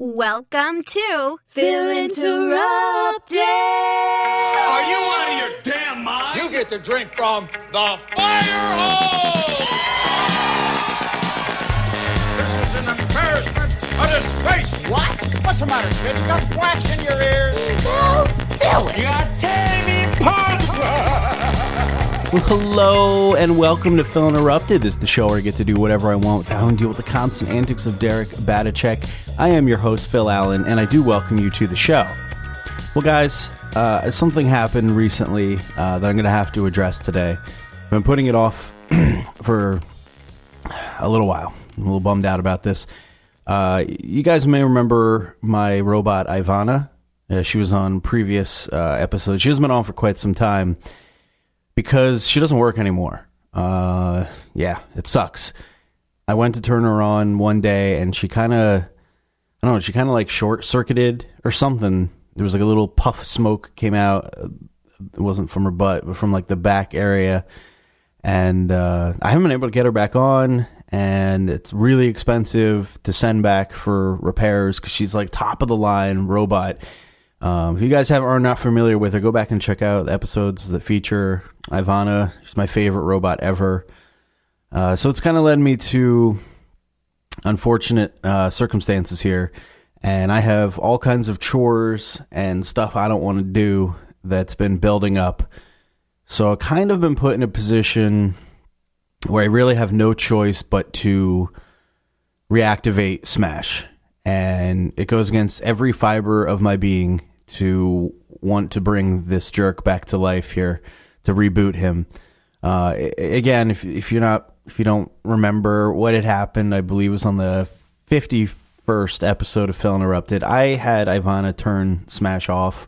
Welcome to Phil Interrupted. Are you out of your damn mind? You get to drink from the fire hose! This is an embarrassment, a disgrace. What? What's the matter, kid? You got wax in your ears? You're tearing me apart. Well, hello and welcome to Phil Interrupted. This is the show where I get to do whatever I want without deal with the constant antics of Derek Batacek. I am your host, Phil Allen, and I do welcome you to the show. Well, guys, uh, something happened recently uh, that I'm going to have to address today. I've been putting it off for a little while. I'm a little bummed out about this. Uh, you guys may remember my robot Ivana. Uh, she was on previous uh, episodes. She has been on for quite some time because she doesn't work anymore. Uh, yeah, it sucks. I went to turn her on one day and she kind of, I don't know, she kind of like short circuited or something. There was like a little puff smoke came out. It wasn't from her butt, but from like the back area. And uh, I haven't been able to get her back on. And it's really expensive to send back for repairs because she's like top of the line robot. Um, if you guys haven't are not familiar with her, go back and check out the episodes that feature Ivana. She's my favorite robot ever. Uh, so it's kind of led me to unfortunate uh, circumstances here, and I have all kinds of chores and stuff I don't want to do that's been building up. So I kind of been put in a position where I really have no choice but to reactivate Smash. And it goes against every fiber of my being to want to bring this jerk back to life here, to reboot him. Uh, again, if if you're not if you don't remember what had happened, I believe it was on the 51st episode of Phil Interrupted. I had Ivana turn Smash off.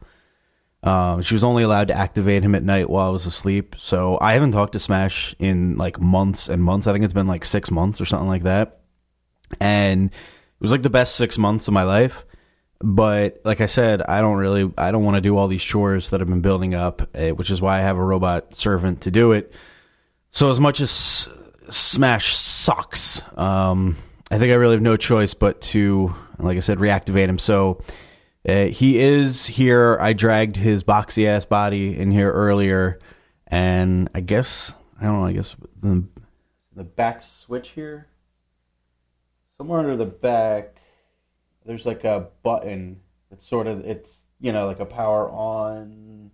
Um, she was only allowed to activate him at night while I was asleep. So I haven't talked to Smash in like months and months. I think it's been like six months or something like that. And it was like the best six months of my life. But like I said, I don't really, I don't want to do all these chores that I've been building up, eh, which is why I have a robot servant to do it. So as much as Smash sucks, um, I think I really have no choice but to, like I said, reactivate him. So uh, he is here. I dragged his boxy ass body in here earlier, and I guess I don't know. I guess the the back switch here, somewhere under the back there's like a button it's sort of it's you know like a power on.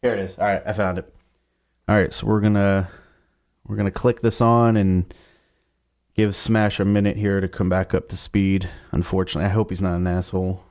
Here it is. All right i found it. All right so we're gonna we're gonna click this on and give smash a minute here to come back up to speed. Unfortunately i hope he's not an asshole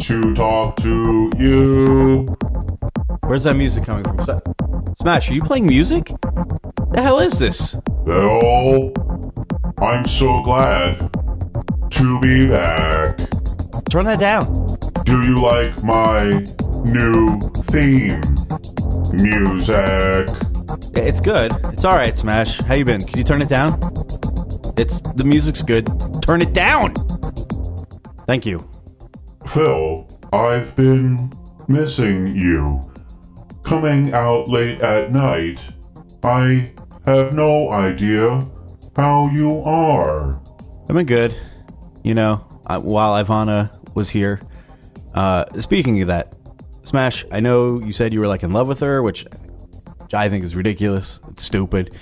to talk to you. where's that music coming from smash are you playing music the hell is this Phil? I'm so glad to be back. turn that down Do you like my new theme music? Yeah, It's good. It's all right, Smash. How you been? Can you turn it down? It's the music's good. Turn it down. Thank you. Phil, I've been missing you. Coming out late at night, I have no idea how you are. I've been good. You know, I, while Ivana was here. Uh, speaking of that, Smash, I know you said you were like in love with her, which, which I think is ridiculous, it's stupid.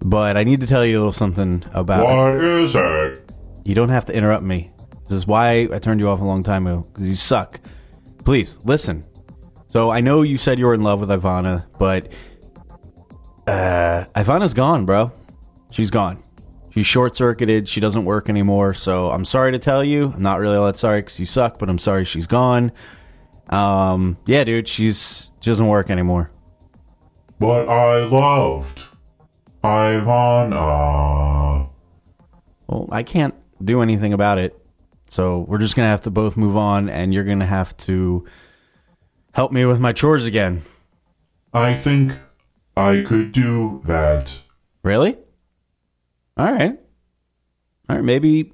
But I need to tell you a little something about. What is it? You don't have to interrupt me. This is why I turned you off a long time ago because you suck. Please listen. So I know you said you were in love with Ivana, but uh, Ivana's gone, bro. She's gone. She's short circuited. She doesn't work anymore. So I'm sorry to tell you. I'm not really all that sorry because you suck, but I'm sorry she's gone. Um, yeah, dude, she's she doesn't work anymore. But I loved Ivana. Well, I can't do anything about it. So we're just gonna have to both move on, and you're gonna have to help me with my chores again. I think I could do that. Really? All right. All right. Maybe,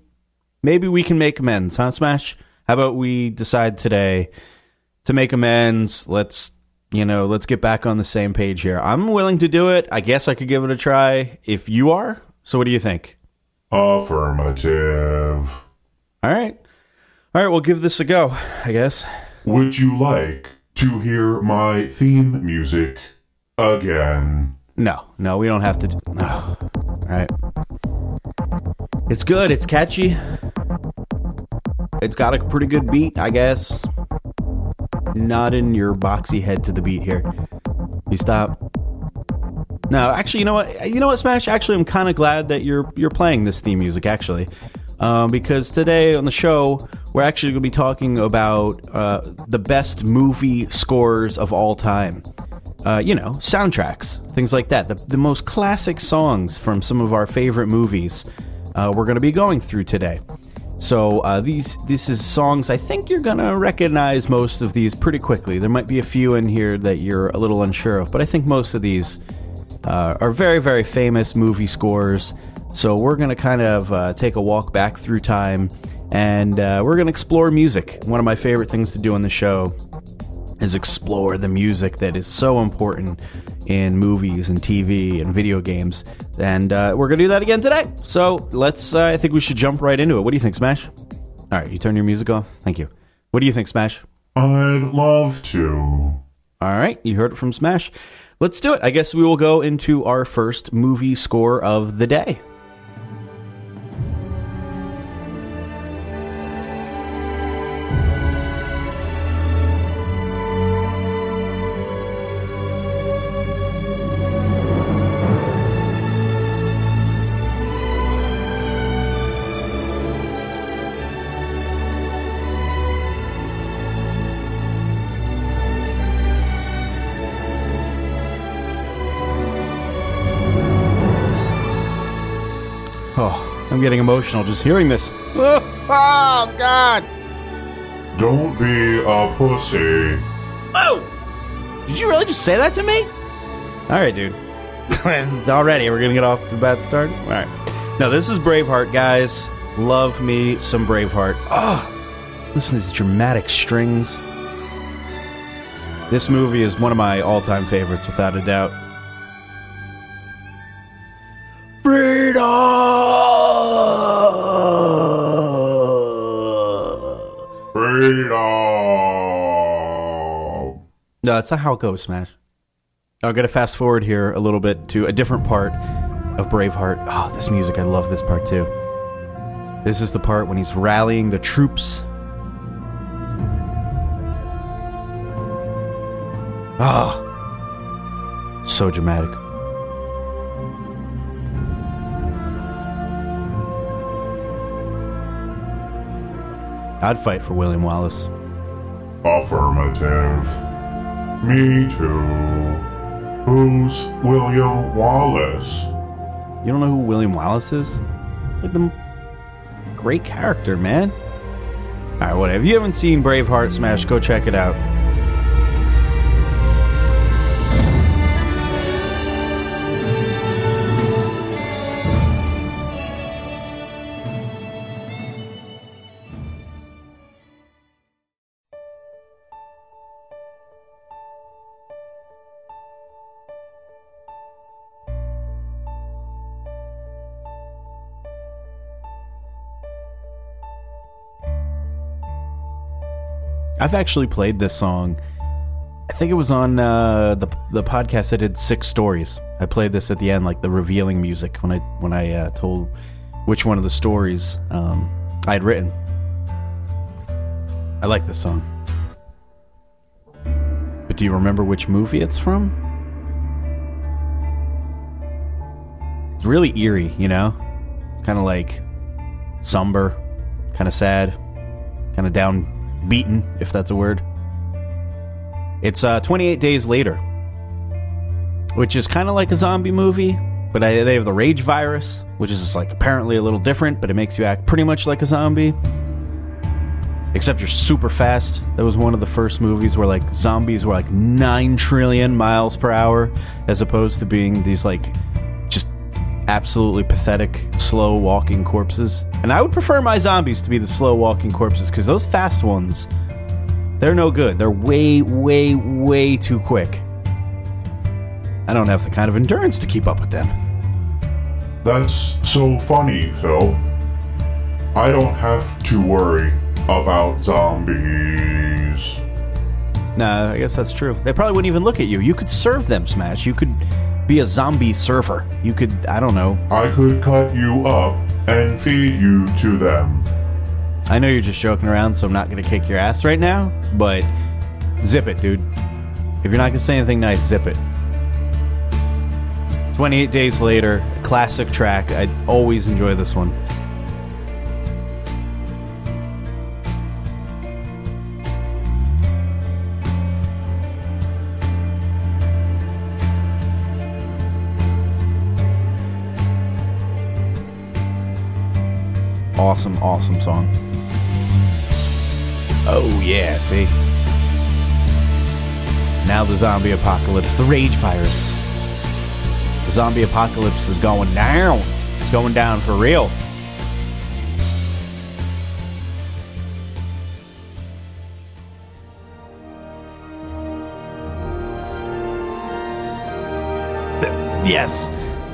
maybe we can make amends, huh, Smash? How about we decide today to make amends? Let's, you know, let's get back on the same page here. I'm willing to do it. I guess I could give it a try if you are. So, what do you think? Affirmative. All right. All right. We'll give this a go, I guess. Would you like to hear my theme music again? No, no, we don't have to. Do- no. All right. It's good. It's catchy. It's got a pretty good beat, I guess. Nodding your boxy head to the beat here. You stop. No, actually, you know what? You know what, Smash? Actually, I'm kind of glad that you're you're playing this theme music. Actually, um, because today on the show we're actually going to be talking about uh, the best movie scores of all time. Uh, you know, soundtracks, things like that. The, the most classic songs from some of our favorite movies. Uh, we're going to be going through today. So uh, these this is songs. I think you're gonna recognize most of these pretty quickly. There might be a few in here that you're a little unsure of, but I think most of these uh, are very very famous movie scores. So we're gonna kind of uh, take a walk back through time, and uh, we're gonna explore music. One of my favorite things to do on the show is explore the music that is so important in movies and TV and video games. And uh, we're going to do that again today. So let's, uh, I think we should jump right into it. What do you think, Smash? All right, you turn your music off. Thank you. What do you think, Smash? I'd love to. All right, you heard it from Smash. Let's do it. I guess we will go into our first movie score of the day. Emotional just hearing this. Oh, God. Don't be a pussy. Oh! Did you really just say that to me? All right, dude. Already, we're gonna get off to a bad start. All right. Now this is Braveheart, guys. Love me some Braveheart. Oh, listen to these dramatic strings. This movie is one of my all-time favorites, without a doubt. No, that's not how it goes, Smash. I'm gonna fast forward here a little bit to a different part of Braveheart. Oh, this music, I love this part too. This is the part when he's rallying the troops. Ah, so dramatic. I'd fight for William Wallace. Affirmative. Me too. Who's William Wallace? You don't know who William Wallace is? Like the great character, man. All right, whatever. If you haven't seen Braveheart Smash, go check it out. I've actually played this song. I think it was on uh, the the podcast I did six stories. I played this at the end, like the revealing music when I when I uh, told which one of the stories um, I had written. I like this song, but do you remember which movie it's from? It's really eerie, you know, kind of like somber, kind of sad, kind of down beaten, if that's a word. It's uh, 28 days later, which is kind of like a zombie movie, but I, they have the rage virus, which is just like apparently a little different, but it makes you act pretty much like a zombie. Except you're super fast. That was one of the first movies where like zombies were like 9 trillion miles per hour as opposed to being these like absolutely pathetic slow walking corpses. And I would prefer my zombies to be the slow walking corpses cuz those fast ones they're no good. They're way way way too quick. I don't have the kind of endurance to keep up with them. That's so funny, Phil. I don't have to worry about zombies. Nah, I guess that's true. They probably wouldn't even look at you. You could serve them, Smash. You could be a zombie surfer. You could, I don't know. I could cut you up and feed you to them. I know you're just joking around, so I'm not going to kick your ass right now, but zip it, dude. If you're not going to say anything nice, zip it. 28 days later, classic track. I always enjoy this one. Awesome, awesome song. Oh, yeah, see? Now the zombie apocalypse, the rage virus. The zombie apocalypse is going down. It's going down for real. Yes.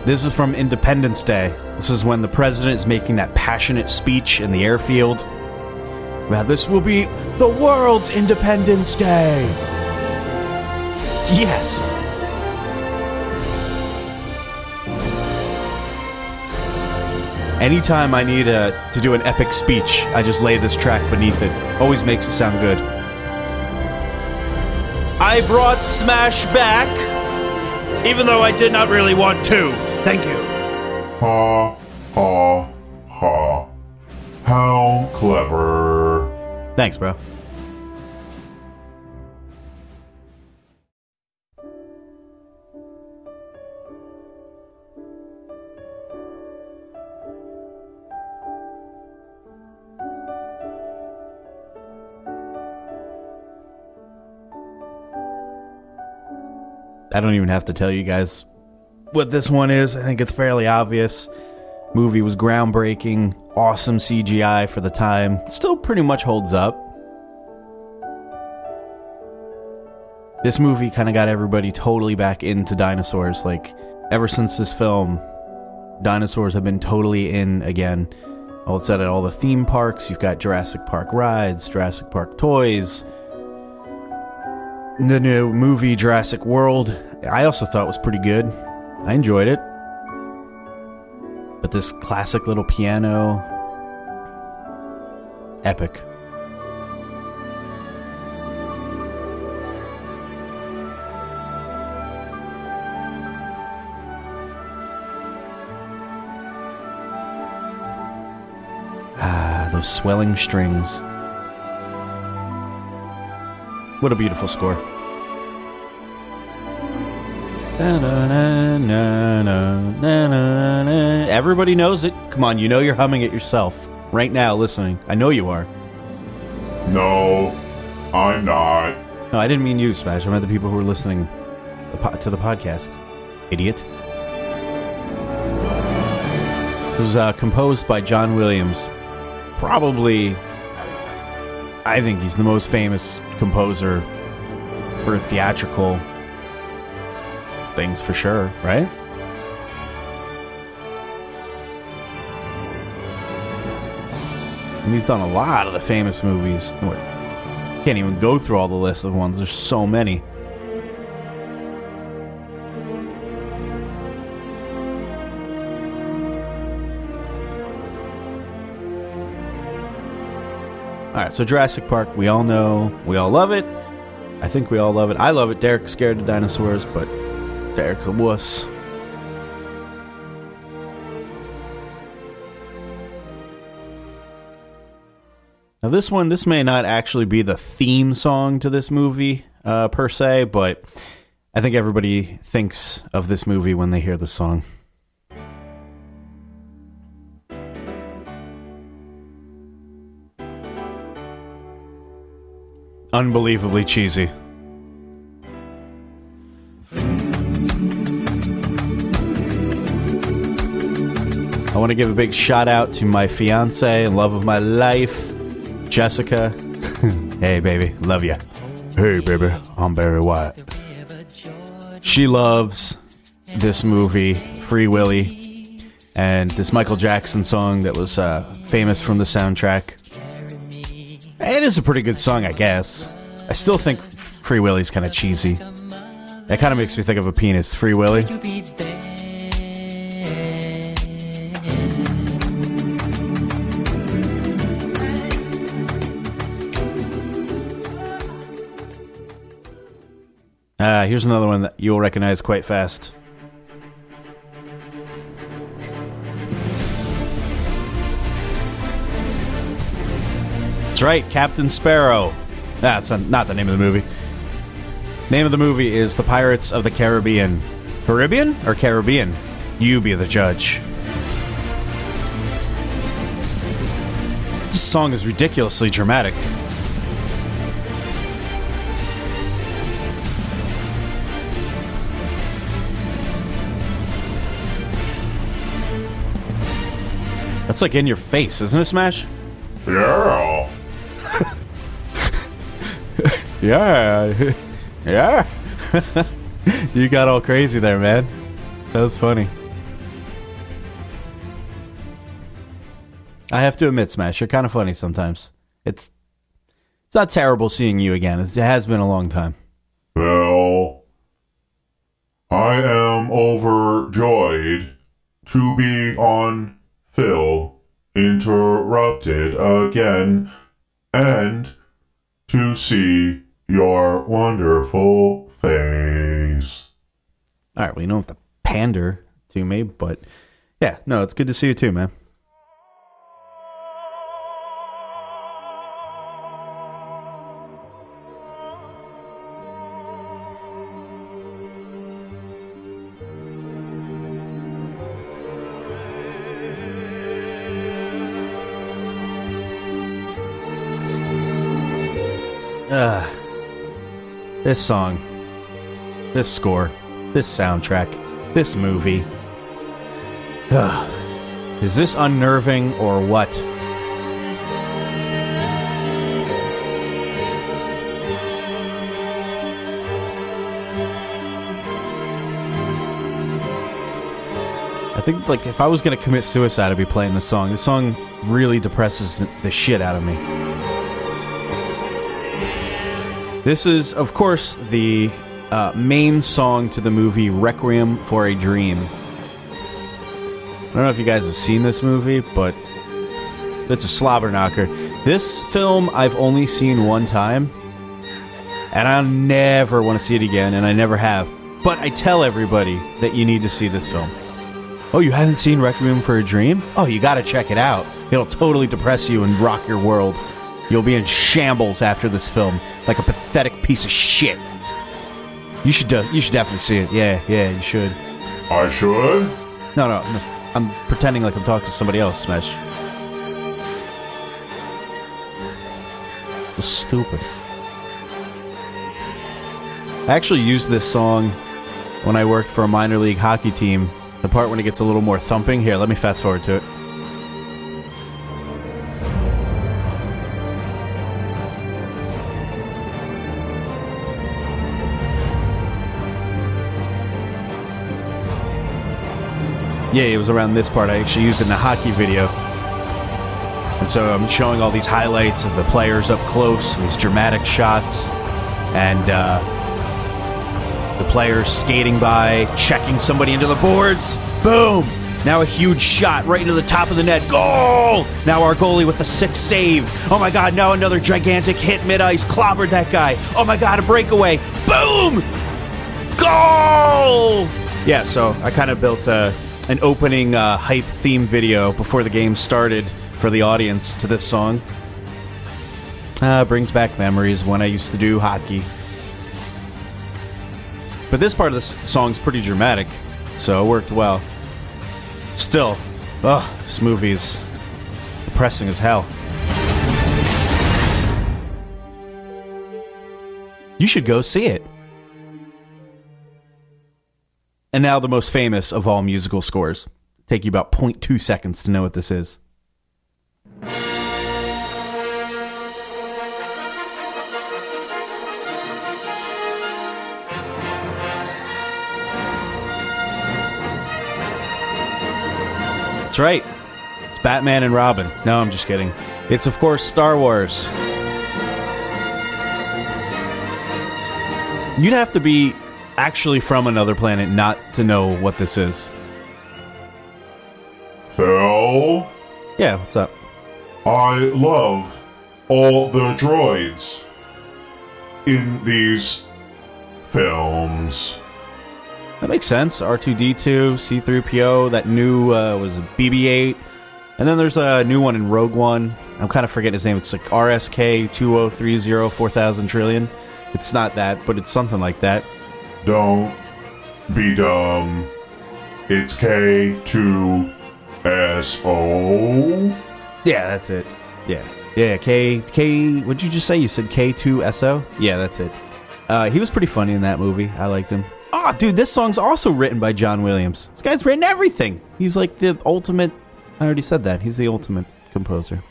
This is from Independence Day. This is when the president is making that passionate speech in the airfield. Well, this will be the world's Independence Day. Yes. Anytime I need a, to do an epic speech, I just lay this track beneath it. Always makes it sound good. I brought Smash back, even though I did not really want to. Thank you. Ha, ha, ha. How clever. Thanks, bro. I don't even have to tell you guys what this one is. I think it's fairly obvious. Movie was groundbreaking, awesome CGI for the time. Still pretty much holds up. This movie kind of got everybody totally back into dinosaurs. Like, ever since this film, dinosaurs have been totally in again. All it's at all the theme parks. You've got Jurassic Park rides, Jurassic Park toys. The new movie Jurassic World, I also thought was pretty good. I enjoyed it. But this classic little piano, epic. Ah, those swelling strings. What a beautiful score. Everybody knows it. Come on, you know you're humming it yourself. Right now, listening. I know you are. No, I'm not. No, I didn't mean you, Smash. I meant the people who are listening to the podcast. Idiot. It was uh, composed by John Williams. Probably, I think he's the most famous composer for theatrical things for sure, right? And he's done a lot of the famous movies. Can't even go through all the list of ones. There's so many. All right, so Jurassic Park, we all know, we all love it. I think we all love it. I love it. Derek's scared of dinosaurs, but Derek's a wuss. Now, this one, this may not actually be the theme song to this movie. uh, per se, but I think everybody thinks of this movie when they hear the song. Unbelievably cheesy. Want to give a big shout out to my fiance and love of my life, Jessica. hey, baby, love you. Hey, baby, I'm Barry White. She loves this movie, Free Willy, and this Michael Jackson song that was uh, famous from the soundtrack. It is a pretty good song, I guess. I still think Free Willy's kind of cheesy. That kind of makes me think of a penis, Free Willy. Uh, here's another one that you'll recognize quite fast. That's right, Captain Sparrow. That's not the name of the movie. Name of the movie is The Pirates of the Caribbean. Caribbean or Caribbean? You be the judge. This song is ridiculously dramatic. That's like in your face, isn't it, Smash? Yeah. Yeah. yeah. you got all crazy there, man. That was funny. I have to admit, Smash, you're kind of funny sometimes. It's it's not terrible seeing you again. It has been a long time. Well, I am overjoyed to be on Phil interrupted again and to see your wonderful face. All right, well, you don't have to pander to me, but yeah, no, it's good to see you too, man. This song, this score, this soundtrack, this movie. Ugh. Is this unnerving or what? I think like if I was gonna commit suicide, I'd be playing this song. This song really depresses the shit out of me. This is, of course, the uh, main song to the movie Requiem for a Dream. I don't know if you guys have seen this movie, but it's a slobber knocker. This film I've only seen one time, and I never want to see it again, and I never have. But I tell everybody that you need to see this film. Oh, you haven't seen Requiem for a Dream? Oh, you got to check it out. It'll totally depress you and rock your world. You'll be in shambles after this film, like a pathetic piece of shit. You should, uh, you should definitely see it. Yeah, yeah, you should. I should? No, no, I'm, just, I'm pretending like I'm talking to somebody else, Smash. So stupid. I actually used this song when I worked for a minor league hockey team. The part when it gets a little more thumping. Here, let me fast forward to it. Yeah, it was around this part. I actually used in a hockey video. And so I'm showing all these highlights of the players up close, these dramatic shots, and uh, the players skating by, checking somebody into the boards. Boom! Now a huge shot right into the top of the net. Goal! Now our goalie with a sick save. Oh my god, now another gigantic hit mid ice. Clobbered that guy. Oh my god, a breakaway. Boom! Goal! Yeah, so I kind of built a an opening uh, hype theme video before the game started for the audience to this song. Uh, brings back memories when I used to do hockey. But this part of the song's pretty dramatic, so it worked well. Still, ugh, this movie's depressing as hell. You should go see it. And now the most famous of all musical scores. Take you about 0.2 seconds to know what this is. That's right. It's Batman and Robin. No, I'm just kidding. It's, of course, Star Wars. You'd have to be actually from another planet not to know what this is. Phil, Yeah, what's up? I love all the droids in these films. That makes sense. R2D2, C3PO, that new uh, was BB 8. And then there's a new one in Rogue One. I'm kind of forgetting his name. It's like RSK 2030 4000 trillion. It's not that, but it's something like that. Don't be dumb. It's K2SO. Yeah, that's it. Yeah. Yeah, K K what'd you just say? You said K2SO? Yeah, that's it. Uh, he was pretty funny in that movie. I liked him. Oh, dude, this song's also written by John Williams. This guy's written everything. He's like the ultimate I already said that. He's the ultimate composer.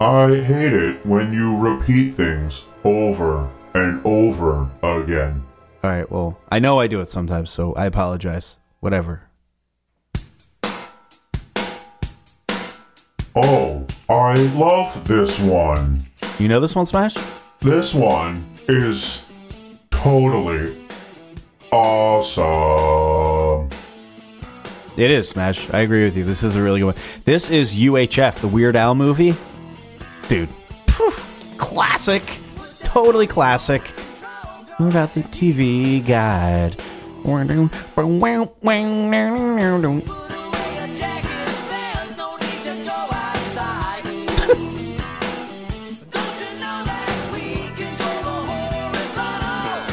I hate it when you repeat things over and over again. All right, well, I know I do it sometimes, so I apologize. Whatever. Oh, I love this one. You know this one, Smash? This one is totally awesome. It is Smash. I agree with you. This is a really good one. This is UHF, the Weird Al movie. Dude, poof, classic. Totally classic. About the TV guide?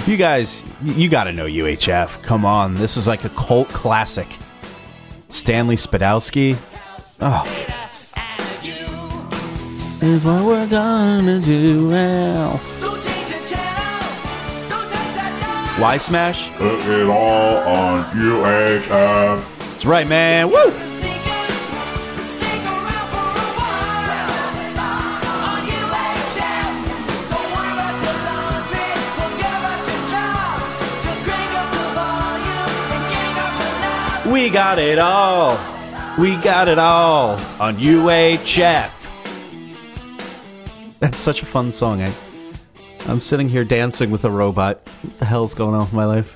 You guys, you got to know UHF. Come on, this is like a cult classic. Stanley Spadowski. Oh. Is what we're gonna do now. Why Smash? Put it all on UHF. That's right, man. Woo! We got it all. We got it all on UHF. That's such a fun song. I, I'm sitting here dancing with a robot. What the hell's going on with my life?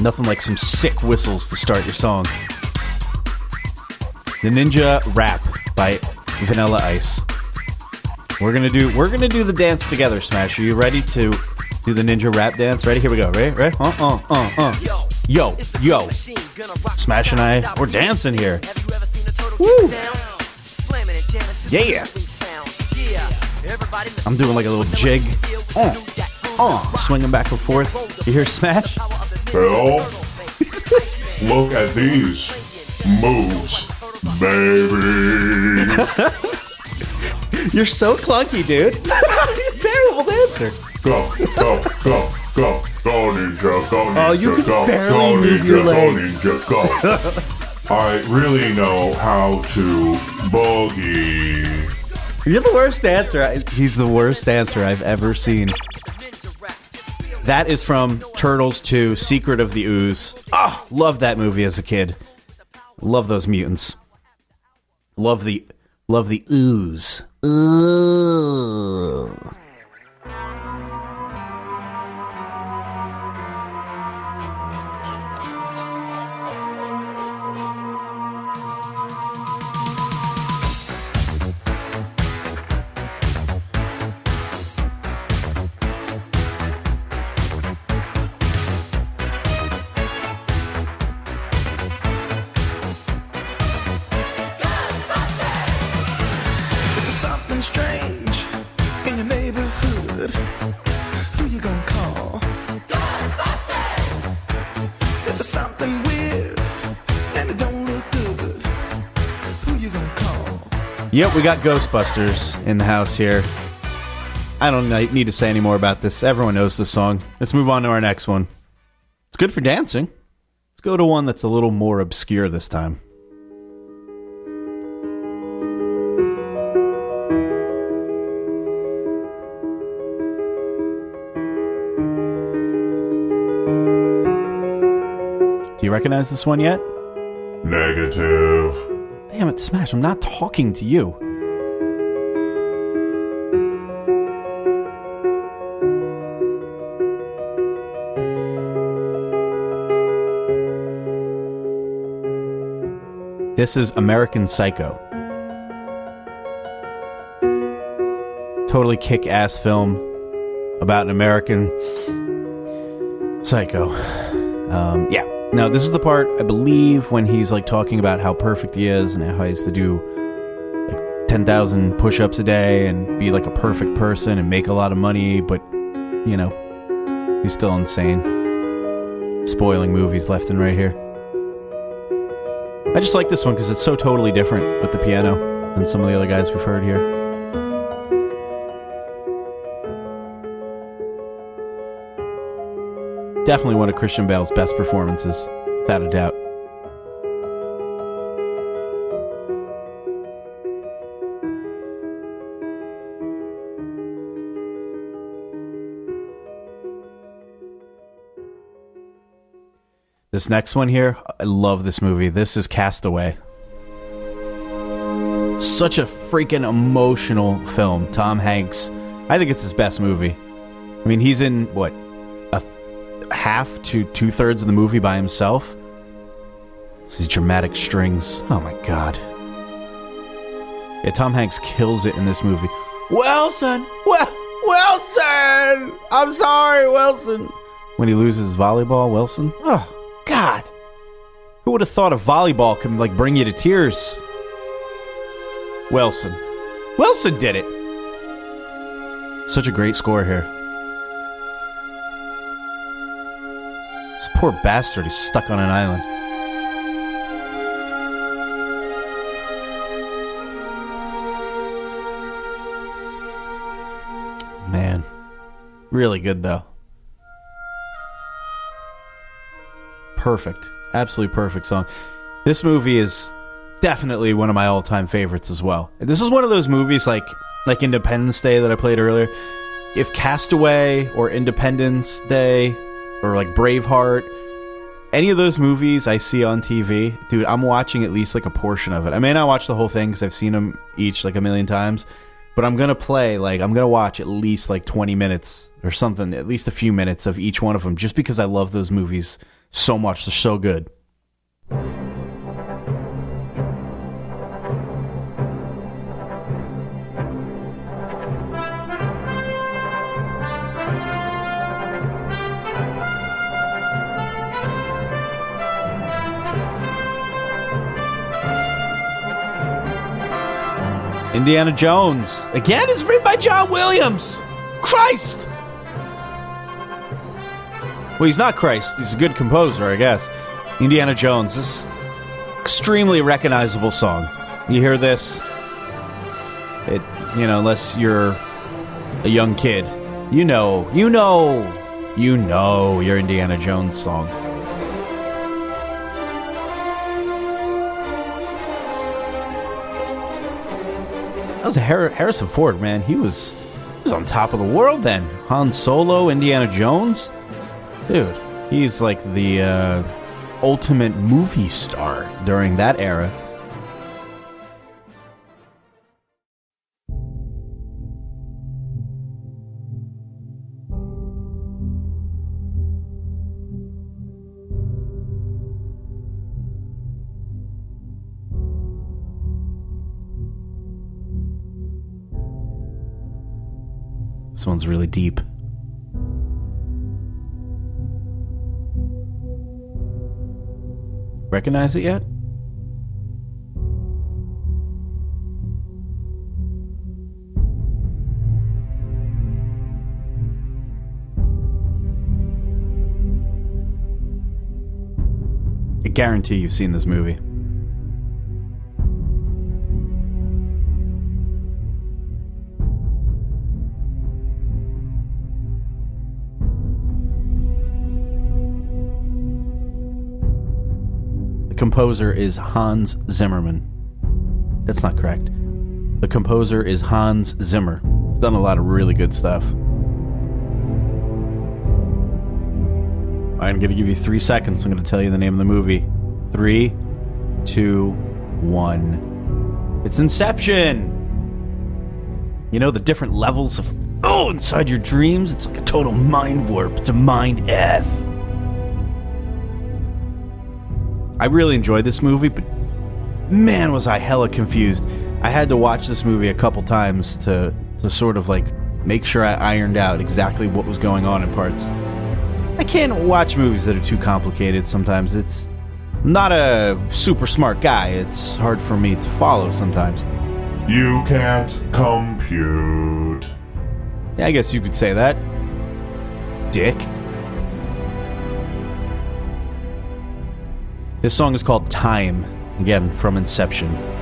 Nothing like some sick whistles to start your song. The Ninja Rap by Vanilla Ice. We're gonna do we're gonna do the dance together, Smash. Are you ready to do the ninja rap dance? Ready? Here we go. Ready? Ready? Uh uh uh uh. Yo, yo. Smash and I, we're dancing here. Woo! Yeah. I'm doing like a little jig. Uh, uh, swinging back and forth. You hear Smash? Phil, look at these moves, baby. You're so clunky, dude. Terrible dancer. Go, go, go, go, go, ninja, go, ninja, Oh, you can go, barely go, move ninja, your go, ninja, go. I really know how to boogie. You're the worst dancer. I- He's the worst dancer I've ever seen. That is from Turtles 2 Secret of the Ooze. Ah, oh, love that movie as a kid. Love those mutants. Love the love the ooze. Ooh. something strange in your neighborhood, who you gonna call? Ghostbusters! If it's something weird and it don't look good, who you gonna call? Yep, we got Ghostbusters in the house here. I don't need to say any more about this. Everyone knows this song. Let's move on to our next one. It's good for dancing. Let's go to one that's a little more obscure this time. Recognize this one yet? Negative. Damn it, Smash, I'm not talking to you. This is American Psycho. Totally kick ass film about an American psycho. Um, yeah. Now, this is the part, I believe, when he's like talking about how perfect he is and how he has to do like 10,000 push ups a day and be like a perfect person and make a lot of money, but, you know, he's still insane. Spoiling movies left and right here. I just like this one because it's so totally different with the piano than some of the other guys we've heard here. Definitely one of Christian Bale's best performances, without a doubt. This next one here, I love this movie. This is Castaway. Such a freaking emotional film. Tom Hanks. I think it's his best movie. I mean, he's in what half to two thirds of the movie by himself. These dramatic strings. Oh my god. Yeah, Tom Hanks kills it in this movie. Wilson, well, Wilson. I'm sorry, Wilson. When he loses volleyball, Wilson. Oh God. Who would have thought a volleyball could like bring you to tears? Wilson. Wilson did it. Such a great score here. This poor bastard is stuck on an island. Man. Really good though. perfect. Absolutely perfect song. This movie is definitely one of my all-time favorites as well. This is one of those movies like like Independence Day that I played earlier. If Castaway or Independence Day or like Braveheart, any of those movies I see on TV, dude, I'm watching at least like a portion of it. I may not watch the whole thing because I've seen them each like a million times, but I'm gonna play like I'm gonna watch at least like 20 minutes or something, at least a few minutes of each one of them, just because I love those movies so much. They're so good. Indiana Jones. Again, is written by John Williams. Christ! Well, he's not Christ. He's a good composer, I guess. Indiana Jones. This extremely recognizable song. You hear this, it you know, unless you're a young kid, you know, you know, you know your Indiana Jones song. That was Har- Harrison Ford, man. He was, he was on top of the world then. Han Solo, Indiana Jones. Dude, he's like the uh, ultimate movie star during that era. This one's really deep. Recognize it yet? I guarantee you've seen this movie. The composer is Hans Zimmerman. That's not correct. The composer is Hans Zimmer. He's done a lot of really good stuff. I'm going to give you three seconds. I'm going to tell you the name of the movie. Three, two, one. It's Inception! You know, the different levels of, oh, inside your dreams? It's like a total mind warp. It's a mind F. I really enjoyed this movie, but man, was I hella confused. I had to watch this movie a couple times to, to sort of like make sure I ironed out exactly what was going on in parts. I can't watch movies that are too complicated sometimes. It's I'm not a super smart guy. It's hard for me to follow sometimes. You can't compute. Yeah, I guess you could say that. Dick. This song is called Time, again from Inception.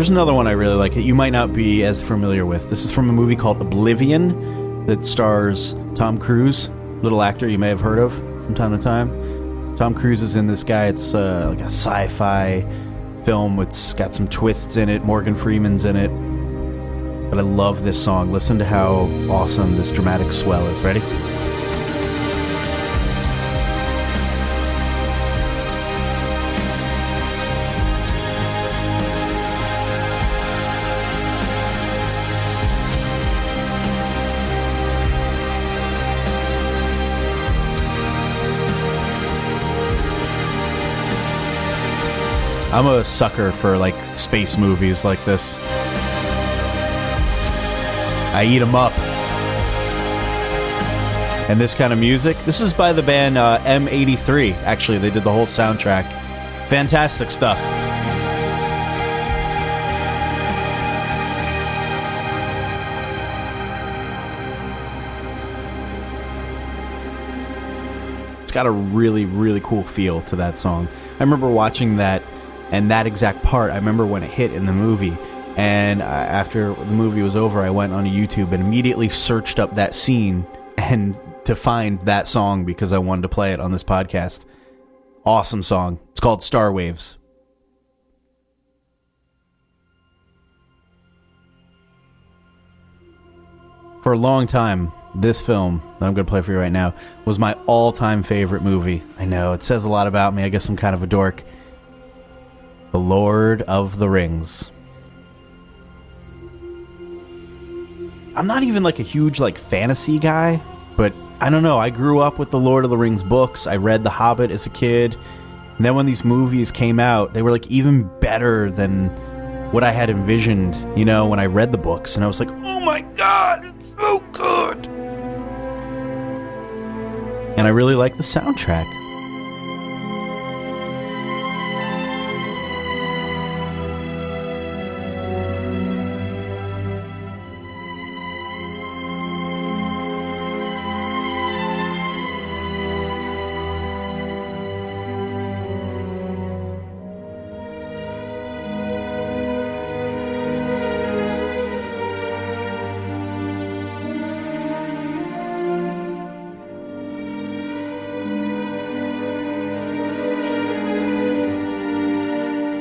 There's another one I really like that you might not be as familiar with. This is from a movie called Oblivion that stars Tom Cruise, little actor you may have heard of from time to time. Tom Cruise is in this guy. It's uh, like a sci-fi film. It's got some twists in it. Morgan Freeman's in it. But I love this song. Listen to how awesome this dramatic swell is. Ready? I'm a sucker for like space movies like this. I eat them up. And this kind of music, this is by the band uh, M83. Actually, they did the whole soundtrack. Fantastic stuff. It's got a really, really cool feel to that song. I remember watching that and that exact part. I remember when it hit in the movie. And uh, after the movie was over, I went on YouTube and immediately searched up that scene and to find that song because I wanted to play it on this podcast. Awesome song. It's called Star Waves. For a long time, this film that I'm going to play for you right now was my all time favorite movie. I know, it says a lot about me. I guess I'm kind of a dork. The Lord of the Rings. I'm not even like a huge like fantasy guy, but I don't know. I grew up with the Lord of the Rings books. I read The Hobbit as a kid. And then when these movies came out, they were like even better than what I had envisioned, you know, when I read the books. And I was like, oh my god, it's so good. And I really like the soundtrack.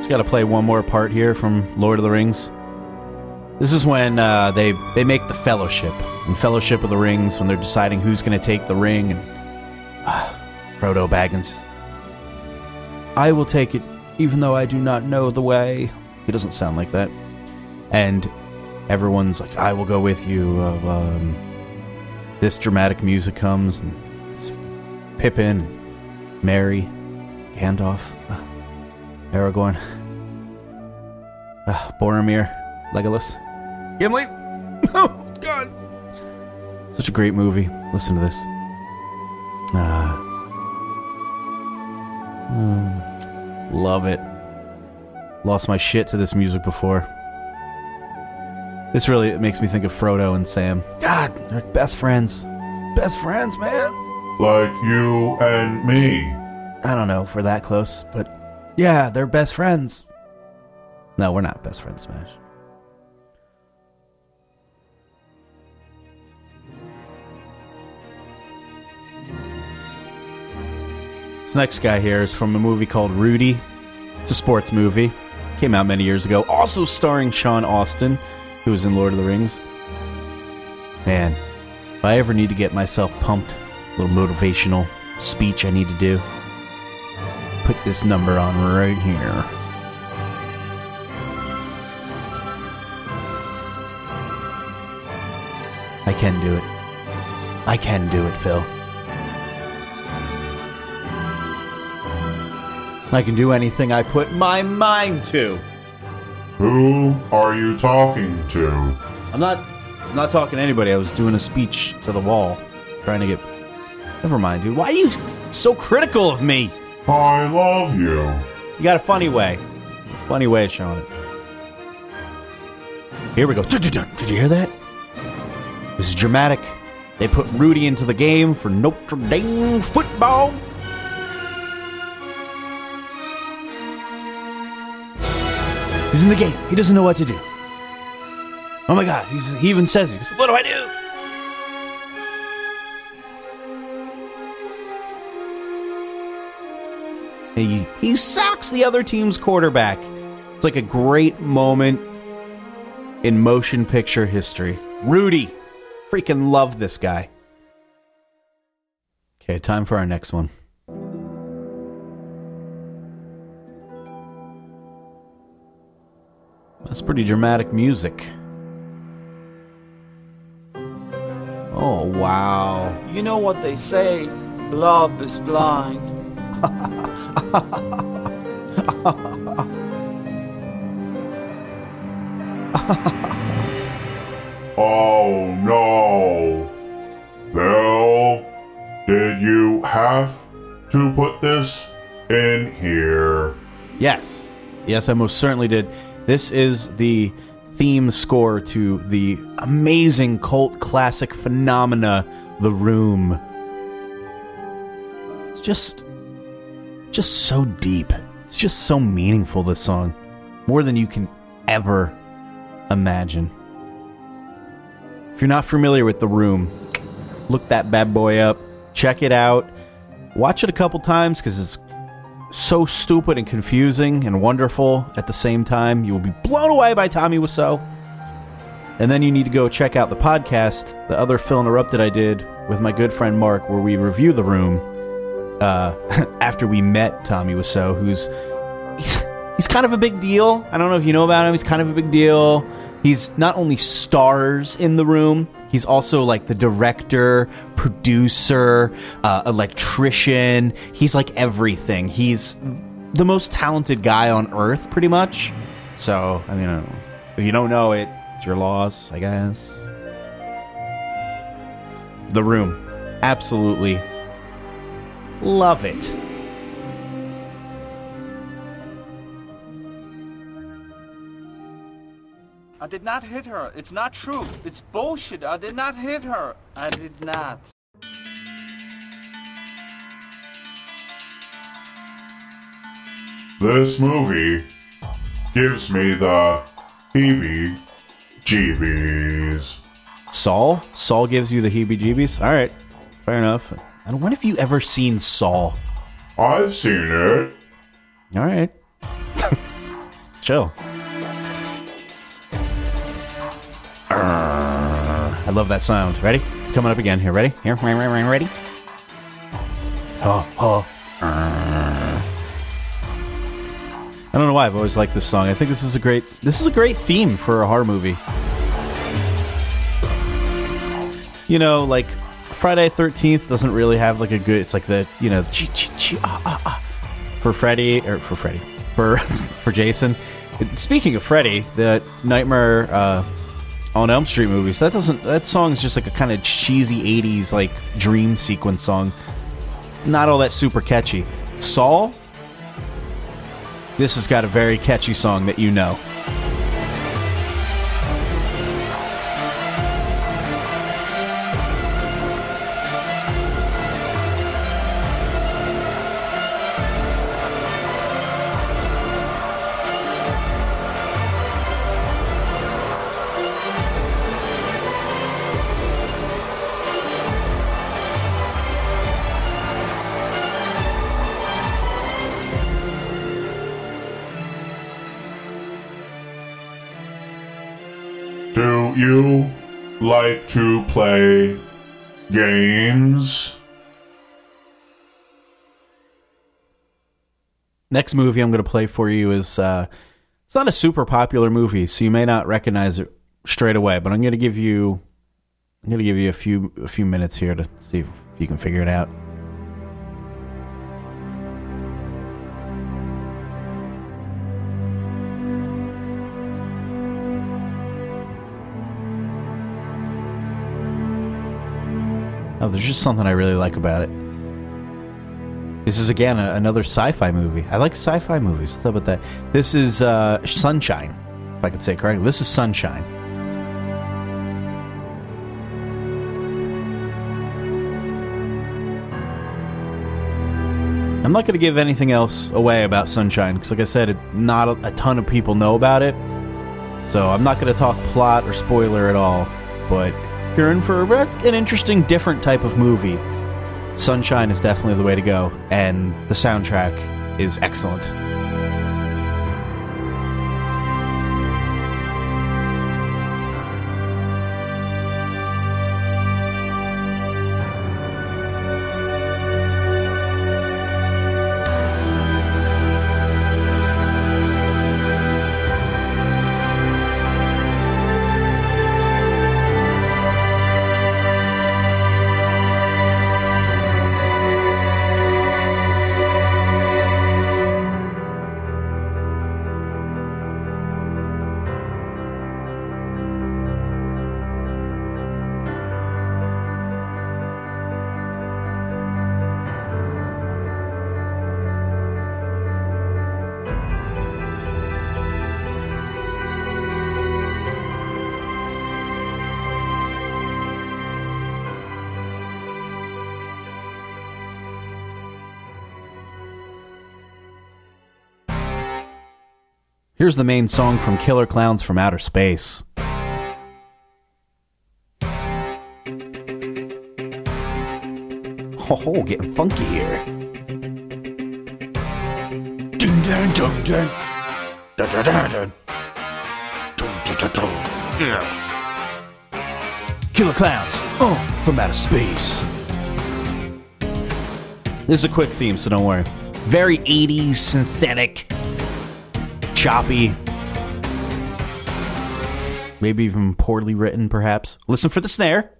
Got to play one more part here from Lord of the Rings. This is when uh, they they make the Fellowship and Fellowship of the Rings when they're deciding who's going to take the ring and Frodo Baggins. I will take it, even though I do not know the way. He doesn't sound like that, and everyone's like, "I will go with you." Uh, um, this dramatic music comes, and it's Pippin, Merry, Gandalf, uh, Aragorn, uh, Boromir, Legolas, Gimli. Oh God! Such a great movie. Listen to this. Ah. Hmm. love it. Lost my shit to this music before. This really makes me think of Frodo and Sam. God, they're best friends. Best friends, man. Like you and me. I don't know if we're that close, but yeah, they're best friends. No, we're not best friends, Smash. This next guy here is from a movie called Rudy. It's a sports movie. Came out many years ago. Also starring Sean Astin, who was in Lord of the Rings. Man, if I ever need to get myself pumped, a little motivational speech I need to do, put this number on right here. I can do it. I can do it, Phil. I can do anything I put my mind to. Who are you talking to? I'm not I'm not talking to anybody. I was doing a speech to the wall, trying to get Never mind, dude. Why are you so critical of me? I love you. You got a funny way. Funny way of showing it. Here we go. Did you hear that? This is dramatic. They put Rudy into the game for Notre Dame football. He's in the game. He doesn't know what to do. Oh my god, he's, he even says, What do I do? He, he sacks the other team's quarterback. It's like a great moment in motion picture history. Rudy. Freaking love this guy. Okay, time for our next one. That's pretty dramatic music. Oh, wow. You know what they say love is blind. Oh no. Bill, did you have to put this in here? Yes. Yes, I most certainly did. This is the theme score to the amazing cult classic phenomena, The Room. It's just just so deep. It's just so meaningful this song. More than you can ever imagine. If you're not familiar with The Room, look that bad boy up. Check it out. Watch it a couple times because it's so stupid and confusing and wonderful at the same time. You will be blown away by Tommy Wiseau. And then you need to go check out the podcast, the other Phil Interrupted I did with my good friend Mark, where we review The Room uh, after we met Tommy Wiseau, who's he's, he's kind of a big deal. I don't know if you know about him. He's kind of a big deal. He's not only stars in the room, he's also like the director, producer, uh, electrician. He's like everything. He's the most talented guy on earth, pretty much. So, I mean, uh, if you don't know it, it's your loss, I guess. The Room. Absolutely love it. I did not hit her. It's not true. It's bullshit. I did not hit her. I did not. This movie gives me the heebie jeebies. Saul? Saul gives you the heebie jeebies? All right. Fair enough. I don't, when have you ever seen Saul? I've seen it. All right. Chill. Uh. I love that sound. Ready? It's coming up again. Here, ready? Here, ready? Oh, oh. I don't know why I've always liked this song. I think this is a great this is a great theme for a horror movie. You know, like Friday Thirteenth doesn't really have like a good. It's like the you know chi, chi, chi, ah, ah, ah, for Freddy or for Freddy for for Jason. Speaking of Freddy, the Nightmare uh, on Elm Street movies. That doesn't. That song is just like a kind of cheesy '80s like dream sequence song. Not all that super catchy. Saul. This has got a very catchy song that you know. Do you like to play games? Next movie I'm going to play for you is uh, it's not a super popular movie, so you may not recognize it straight away. But I'm going to give you I'm going to give you a few a few minutes here to see if you can figure it out. Oh, there's just something I really like about it. This is again a, another sci-fi movie. I like sci-fi movies. What's up with that? This is uh, Sunshine, if I could say correctly. This is Sunshine. I'm not going to give anything else away about Sunshine because, like I said, it, not a, a ton of people know about it. So I'm not going to talk plot or spoiler at all. But you're in for a, an interesting, different type of movie, Sunshine is definitely the way to go, and the soundtrack is excellent. Here's the main song from Killer Clowns from Outer Space. Oh, getting funky here. Dun, dun, dun, dun. Dun. Dun, dun, dun, dun. Killer Clowns, oh, from outer space. This is a quick theme, so don't worry. Very 80s synthetic choppy, maybe even poorly written, perhaps. Listen for the snare.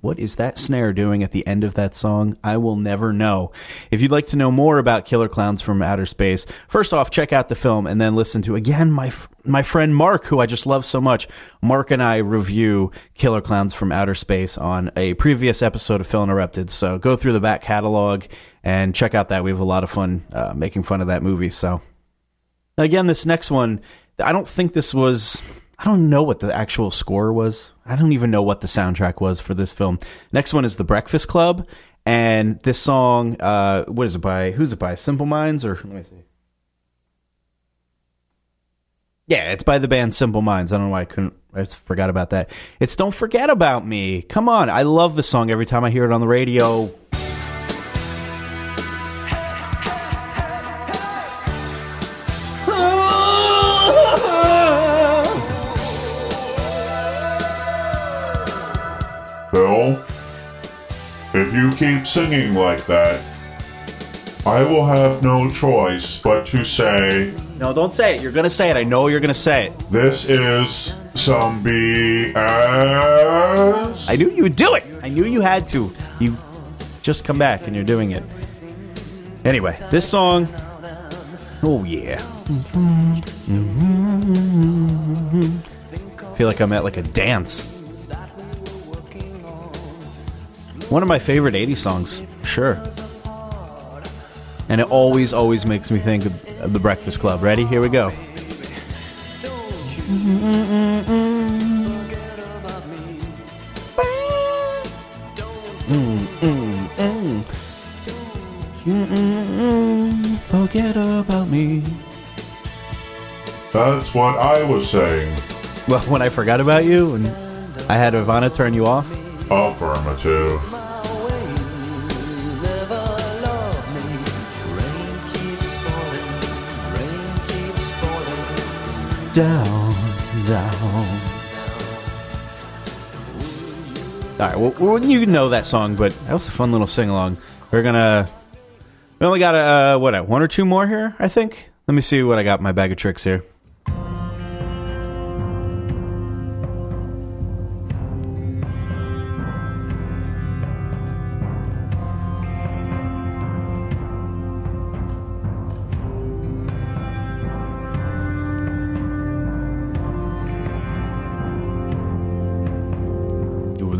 What is that snare doing at the end of that song? I will never know. If you'd like to know more about Killer Clowns from Outer Space, first off, check out the film and then listen to again my my friend Mark, who I just love so much. Mark and I review Killer Clowns from Outer Space on a previous episode of Phil Interrupted. So go through the back catalog and check out that. We have a lot of fun uh, making fun of that movie. So again, this next one, I don't think this was I don't know what the actual score was. I don't even know what the soundtrack was for this film. Next one is The Breakfast Club, and this song, uh, what is it by? Who's it by? Simple Minds or let me see. Yeah, it's by the band Simple Minds. I don't know why I couldn't. I forgot about that. It's "Don't Forget About Me." Come on, I love the song every time I hear it on the radio. Bill, if you keep singing like that, I will have no choice but to say No, don't say it. You're gonna say it. I know you're gonna say it. this is some BS. I knew you would do it. I knew you had to. You just come back and you're doing it. Anyway, this song. Oh yeah. I feel like I'm at like a dance. One of my favorite 80s songs, sure. And it always, always makes me think of, of the Breakfast Club. Ready? Here we go. Forget about me. That's what I was saying. Well, when I forgot about you and I had Ivana turn you off. Affirmative. Down, down. All right, well, well, you know that song, but that was a fun little sing along. We're gonna. We only got a uh, what? uh, One or two more here, I think. Let me see what I got in my bag of tricks here.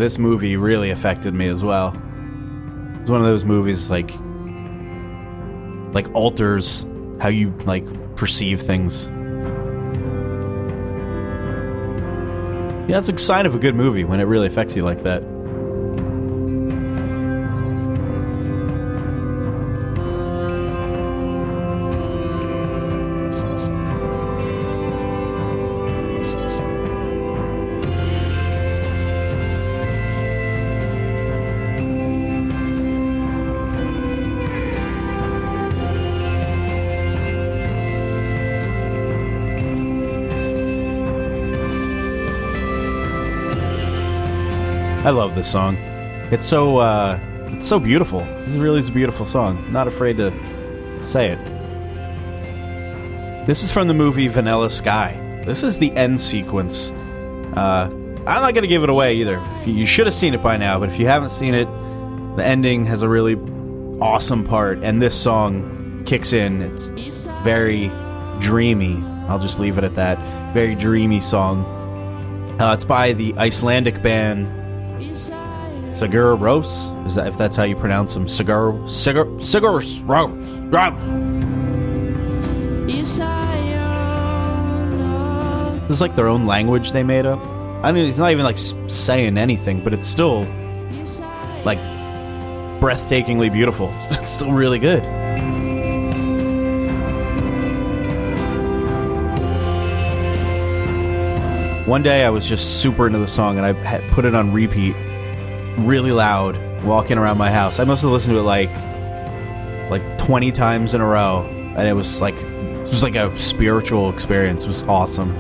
This movie really affected me as well. It's one of those movies like like alters how you like perceive things. Yeah, it's a sign of a good movie when it really affects you like that. I love this song. It's so uh, it's so beautiful. This really is a beautiful song. Not afraid to say it. This is from the movie Vanilla Sky. This is the end sequence. Uh, I'm not going to give it away either. You, should have seen it by now, but if you haven't seen it, the ending has a really awesome part, and this song kicks in. It's very dreamy. I'll just leave it at that. Very dreamy song. Uh, it's by the Icelandic band Sigur Rós. Is that if that's how you pronounce them? Sigur Sigur Sigur Rós. This is like their own language they made up. I mean, it's not even like saying anything, but it's still like breathtakingly beautiful. It's still really good. One day I was just super into the song and I put it on repeat really loud walking around my house. I must have listened to it like like 20 times in a row and it was like it was like a spiritual experience. It was awesome.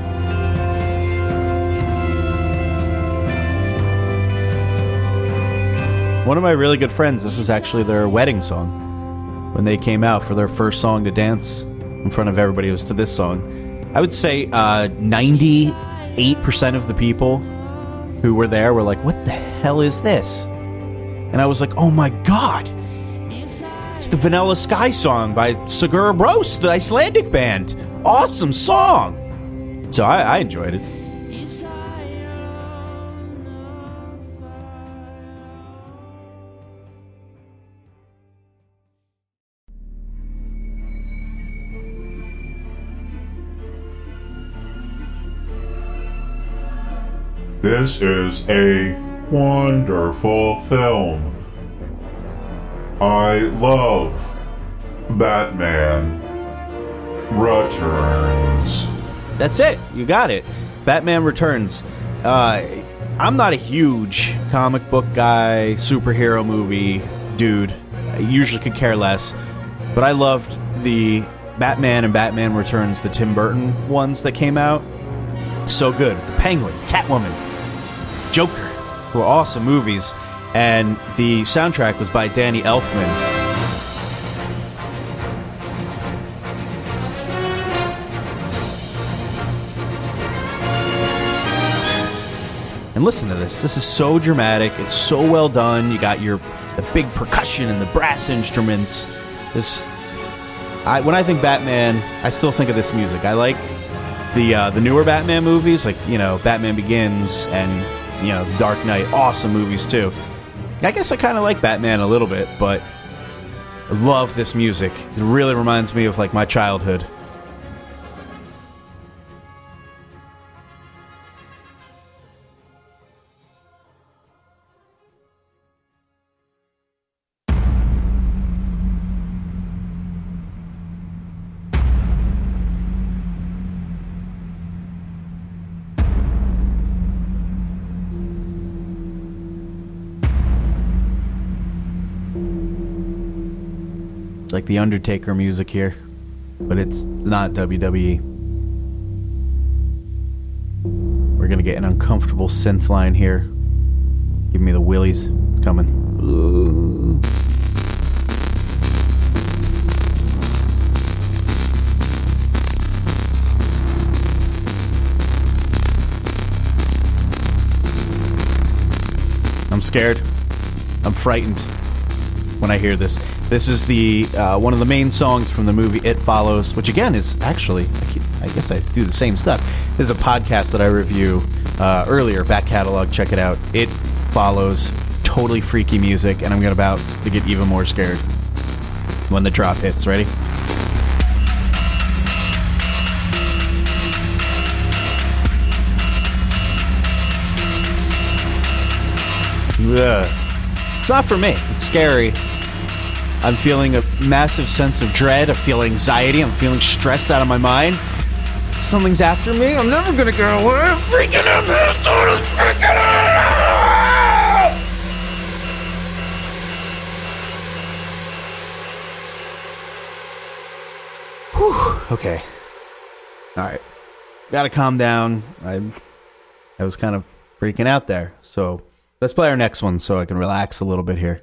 One of my really good friends, this was actually their wedding song. When they came out for their first song to dance in front of everybody, it was to this song. I would say uh, 98% of the people who were there were like, "What the hell is this?" And I was like, "Oh my god!" It's the Vanilla Sky song by Sigur Rós, the Icelandic band. Awesome song. So I, I enjoyed it. This is a wonderful film. I love Batman Returns. That's it. You got it. Batman Returns. Uh, I'm not a huge comic book guy, superhero movie dude. I usually could care less. But I loved the Batman and Batman Returns, the Tim Burton ones that came out. So good. The Penguin, Catwoman, Joker were awesome movies. And the soundtrack was by Danny Elfman. And listen to this. This is so dramatic. It's so well done. You got your the big percussion and the brass instruments. This I when I think Batman, I still think of this music. I like the uh, the newer Batman movies, like you know Batman Begins and you know Dark Knight. Awesome movies too. I guess I kind of like Batman a little bit, but I love this music. It really reminds me of like my childhood. It's like the Undertaker music here, but it's not WWE. We're gonna get an uncomfortable synth line here. Give me the willies. It's coming. I'm scared. I'm frightened when I hear this. This is the uh, one of the main songs from the movie It Follows, which again is actually I, keep, I guess I do the same stuff. Is a podcast that I review uh, earlier, back catalog. Check it out. It Follows, totally freaky music, and I'm about to get even more scared when the drop hits. Ready? Ugh. It's not for me. It's scary. I'm feeling a massive sense of dread. I feel anxiety. I'm feeling stressed out of my mind. Something's after me. I'm never gonna get away. I'm freaking out. freaking out. Whew. Okay. All right. Gotta calm down. I, I was kind of freaking out there. So let's play our next one so I can relax a little bit here.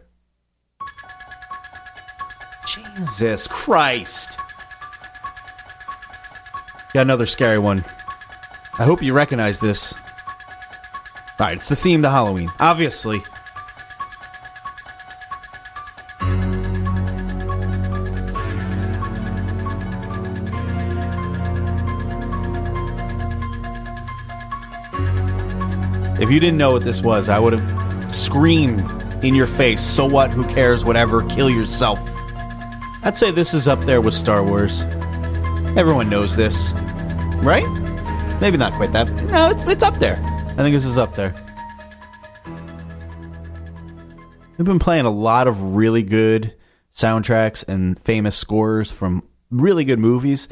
Jesus Christ. Got another scary one. I hope you recognize this. Alright, it's the theme to Halloween. Obviously. If you didn't know what this was, I would have screamed in your face, so what, who cares, whatever, kill yourself. I'd say this is up there with Star Wars. Everyone knows this, right? Maybe not quite that. No, it's, it's up there. I think this is up there. We've been playing a lot of really good soundtracks and famous scores from really good movies.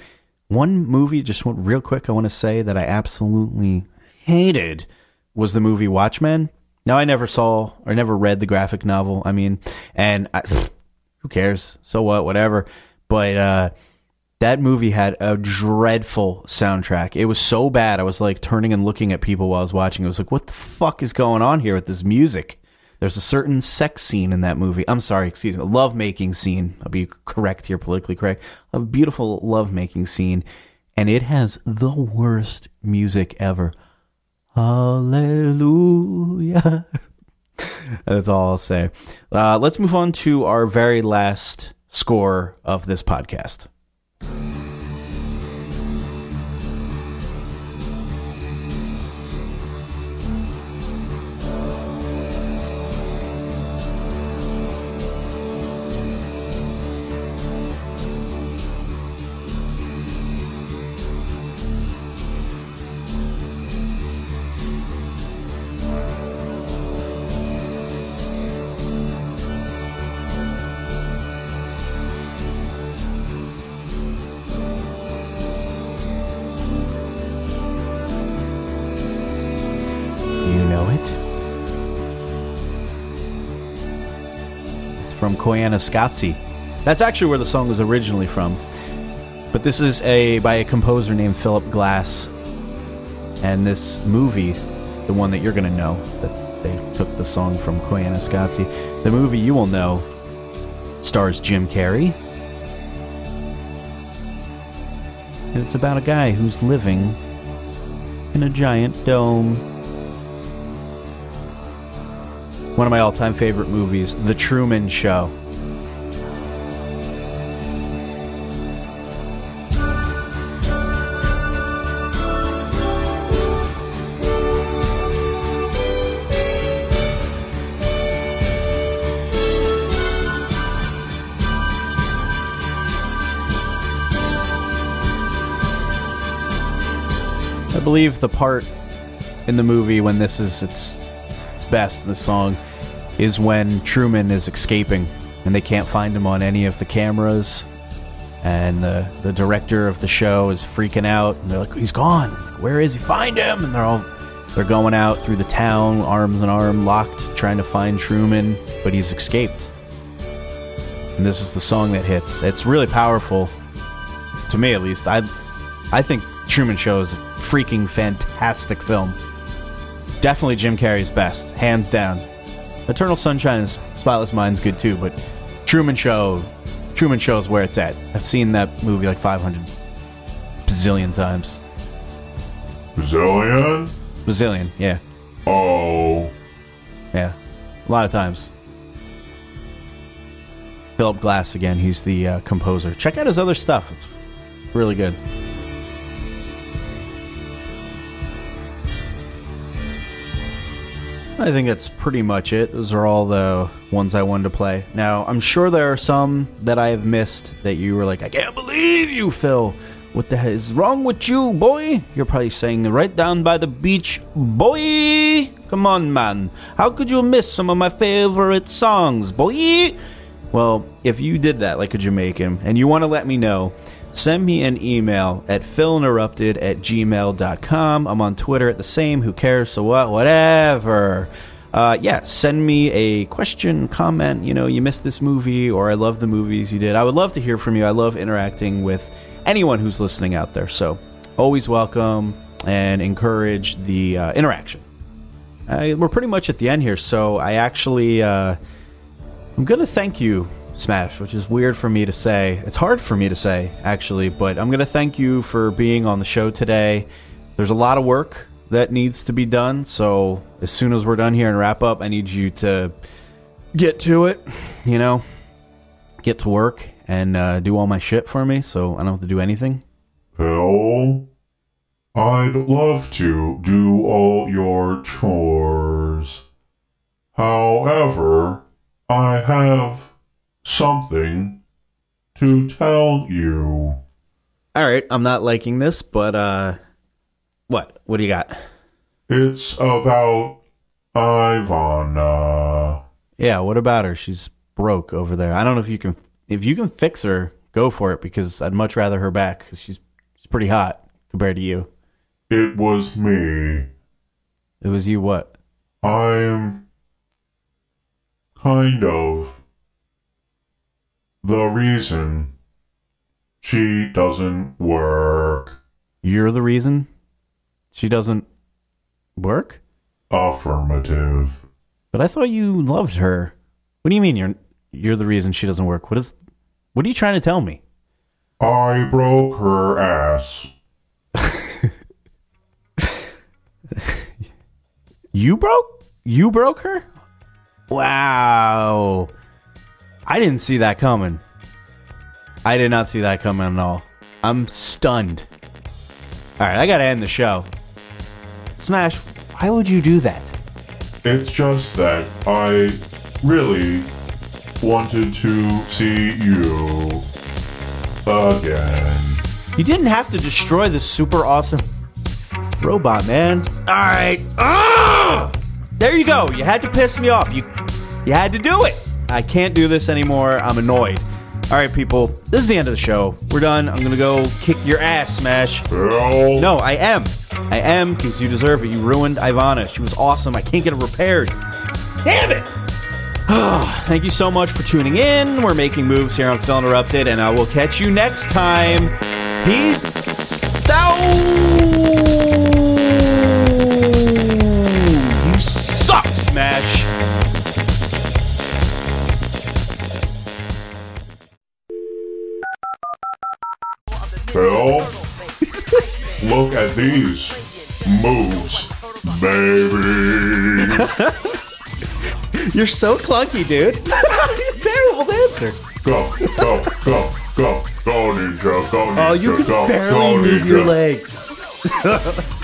One movie, just one, real quick, I want to say that I absolutely hated was the movie Watchmen. Now, I never saw or never read the graphic novel. I mean, and I, who cares? So what? Whatever. But uh, that movie had a dreadful soundtrack. It was so bad. I was like turning and looking at people while I was watching. I was like, what the fuck is going on here with this music? There's a certain sex scene in that movie. I'm sorry, excuse me, a love making scene. I'll be correct here, politically correct. A beautiful love making scene. And it has the worst music ever. Hallelujah. That's all I'll say. Uh, let's move on to our very last score of this podcast. From Koyaanisqatsi. That's actually where the song was originally from. But this is a by a composer named Philip Glass. And this movie, the one that you're going to know, that they took the song from Koyaanisqatsi, the movie you will know stars Jim Carrey. And it's about a guy who's living in a giant dome. One of my all time favorite movies, The Truman Show. I believe the part in the movie when this is its, best, the song, is when Truman is escaping and they can't find him on any of the cameras. And the, the director of the show is freaking out. And they're like, he's gone. Where is he? Find him. And they're all they're going out through the town, arms in arm, locked, trying to find Truman, but he's escaped. And this is the song that hits. It's really powerful, to me at least. I I think Truman Show is a freaking fantastic film. Definitely Jim Carrey's best, hands down. Eternal Sunshine and Spotless Mind's good too, but Truman Show, Truman Show is where it's at. I've seen that movie like 500 bazillion times. Bazillion? Bazillion, yeah, Oh. yeah, a lot of times. Philip Glass again. He's the uh, composer. Check out his other stuff. It's really good. I think that's pretty much it. Those are all the ones I wanted to play. Now, I'm sure there are some that I have missed that you were like, I can't believe you, Phil. What the hell is wrong with you, boy? You're probably saying right down by the beach, boy. Come on, man. How could you miss some of my favorite songs, boy? Well, if you did that like a Jamaican and you want to let me know, send me an email at philinterrupted at gmail.com. I'm on Twitter at the same. Who cares? So what? Whatever. Uh, yeah, send me a question, comment. You know, you missed this movie, or I love the movies you did. I would love to hear from you. I love interacting with anyone who's listening out there. So always welcome and encourage the uh, interaction. Uh, we're pretty much at the end here, so I actually. Uh, I'm gonna thank you, Smash, which is weird for me to say. It's hard for me to say, actually, but I'm gonna thank you for being on the show today. There's a lot of work that needs to be done, so as soon as we're done here and wrap up, I need you to get to it. You know, get to work and uh, do all my shit for me, so I don't have to do anything. Hell, I'd love to do all your chores. However, I have something to tell you. All right, I'm not liking this, but uh, what? What do you got? It's about Ivana. Yeah, what about her? She's broke over there. I don't know if you can if you can fix her, go for it because I'd much rather her back because she's she's pretty hot compared to you. It was me. It was you what? I'm kind of the reason she doesn't work. You're the reason she doesn't work. Affirmative. But I thought you loved her. What do you mean you're you're the reason she doesn't work? What is what are you trying to tell me? I broke her ass. You broke? You broke her? Wow. I didn't see that coming. I did not see that coming at all. I'm stunned. All right, I got to end the show. Smash, why would you do that? It's just that I really wanted to see you again. You didn't have to destroy the super awesome robot, man. All right. Ah! There you go. You had to piss me off. You you had to do it. I can't do this anymore. I'm annoyed. All right, people. This is the end of the show. We're done. I'm gonna go kick your ass, Smash. No, I am. I am because you deserve it. You ruined Ivana. She was awesome. I can't get it repaired. Damn it! Thank you so much for tuning in. We're making moves here on Phil Interrupted, and I will catch you next time. Peace out! Look at these moves, baby. You're so clunky, dude. Terrible dancer. Go, go, go, go, go, ninja, go, ninja, Oh, you can go, barely go, move ninja. your legs.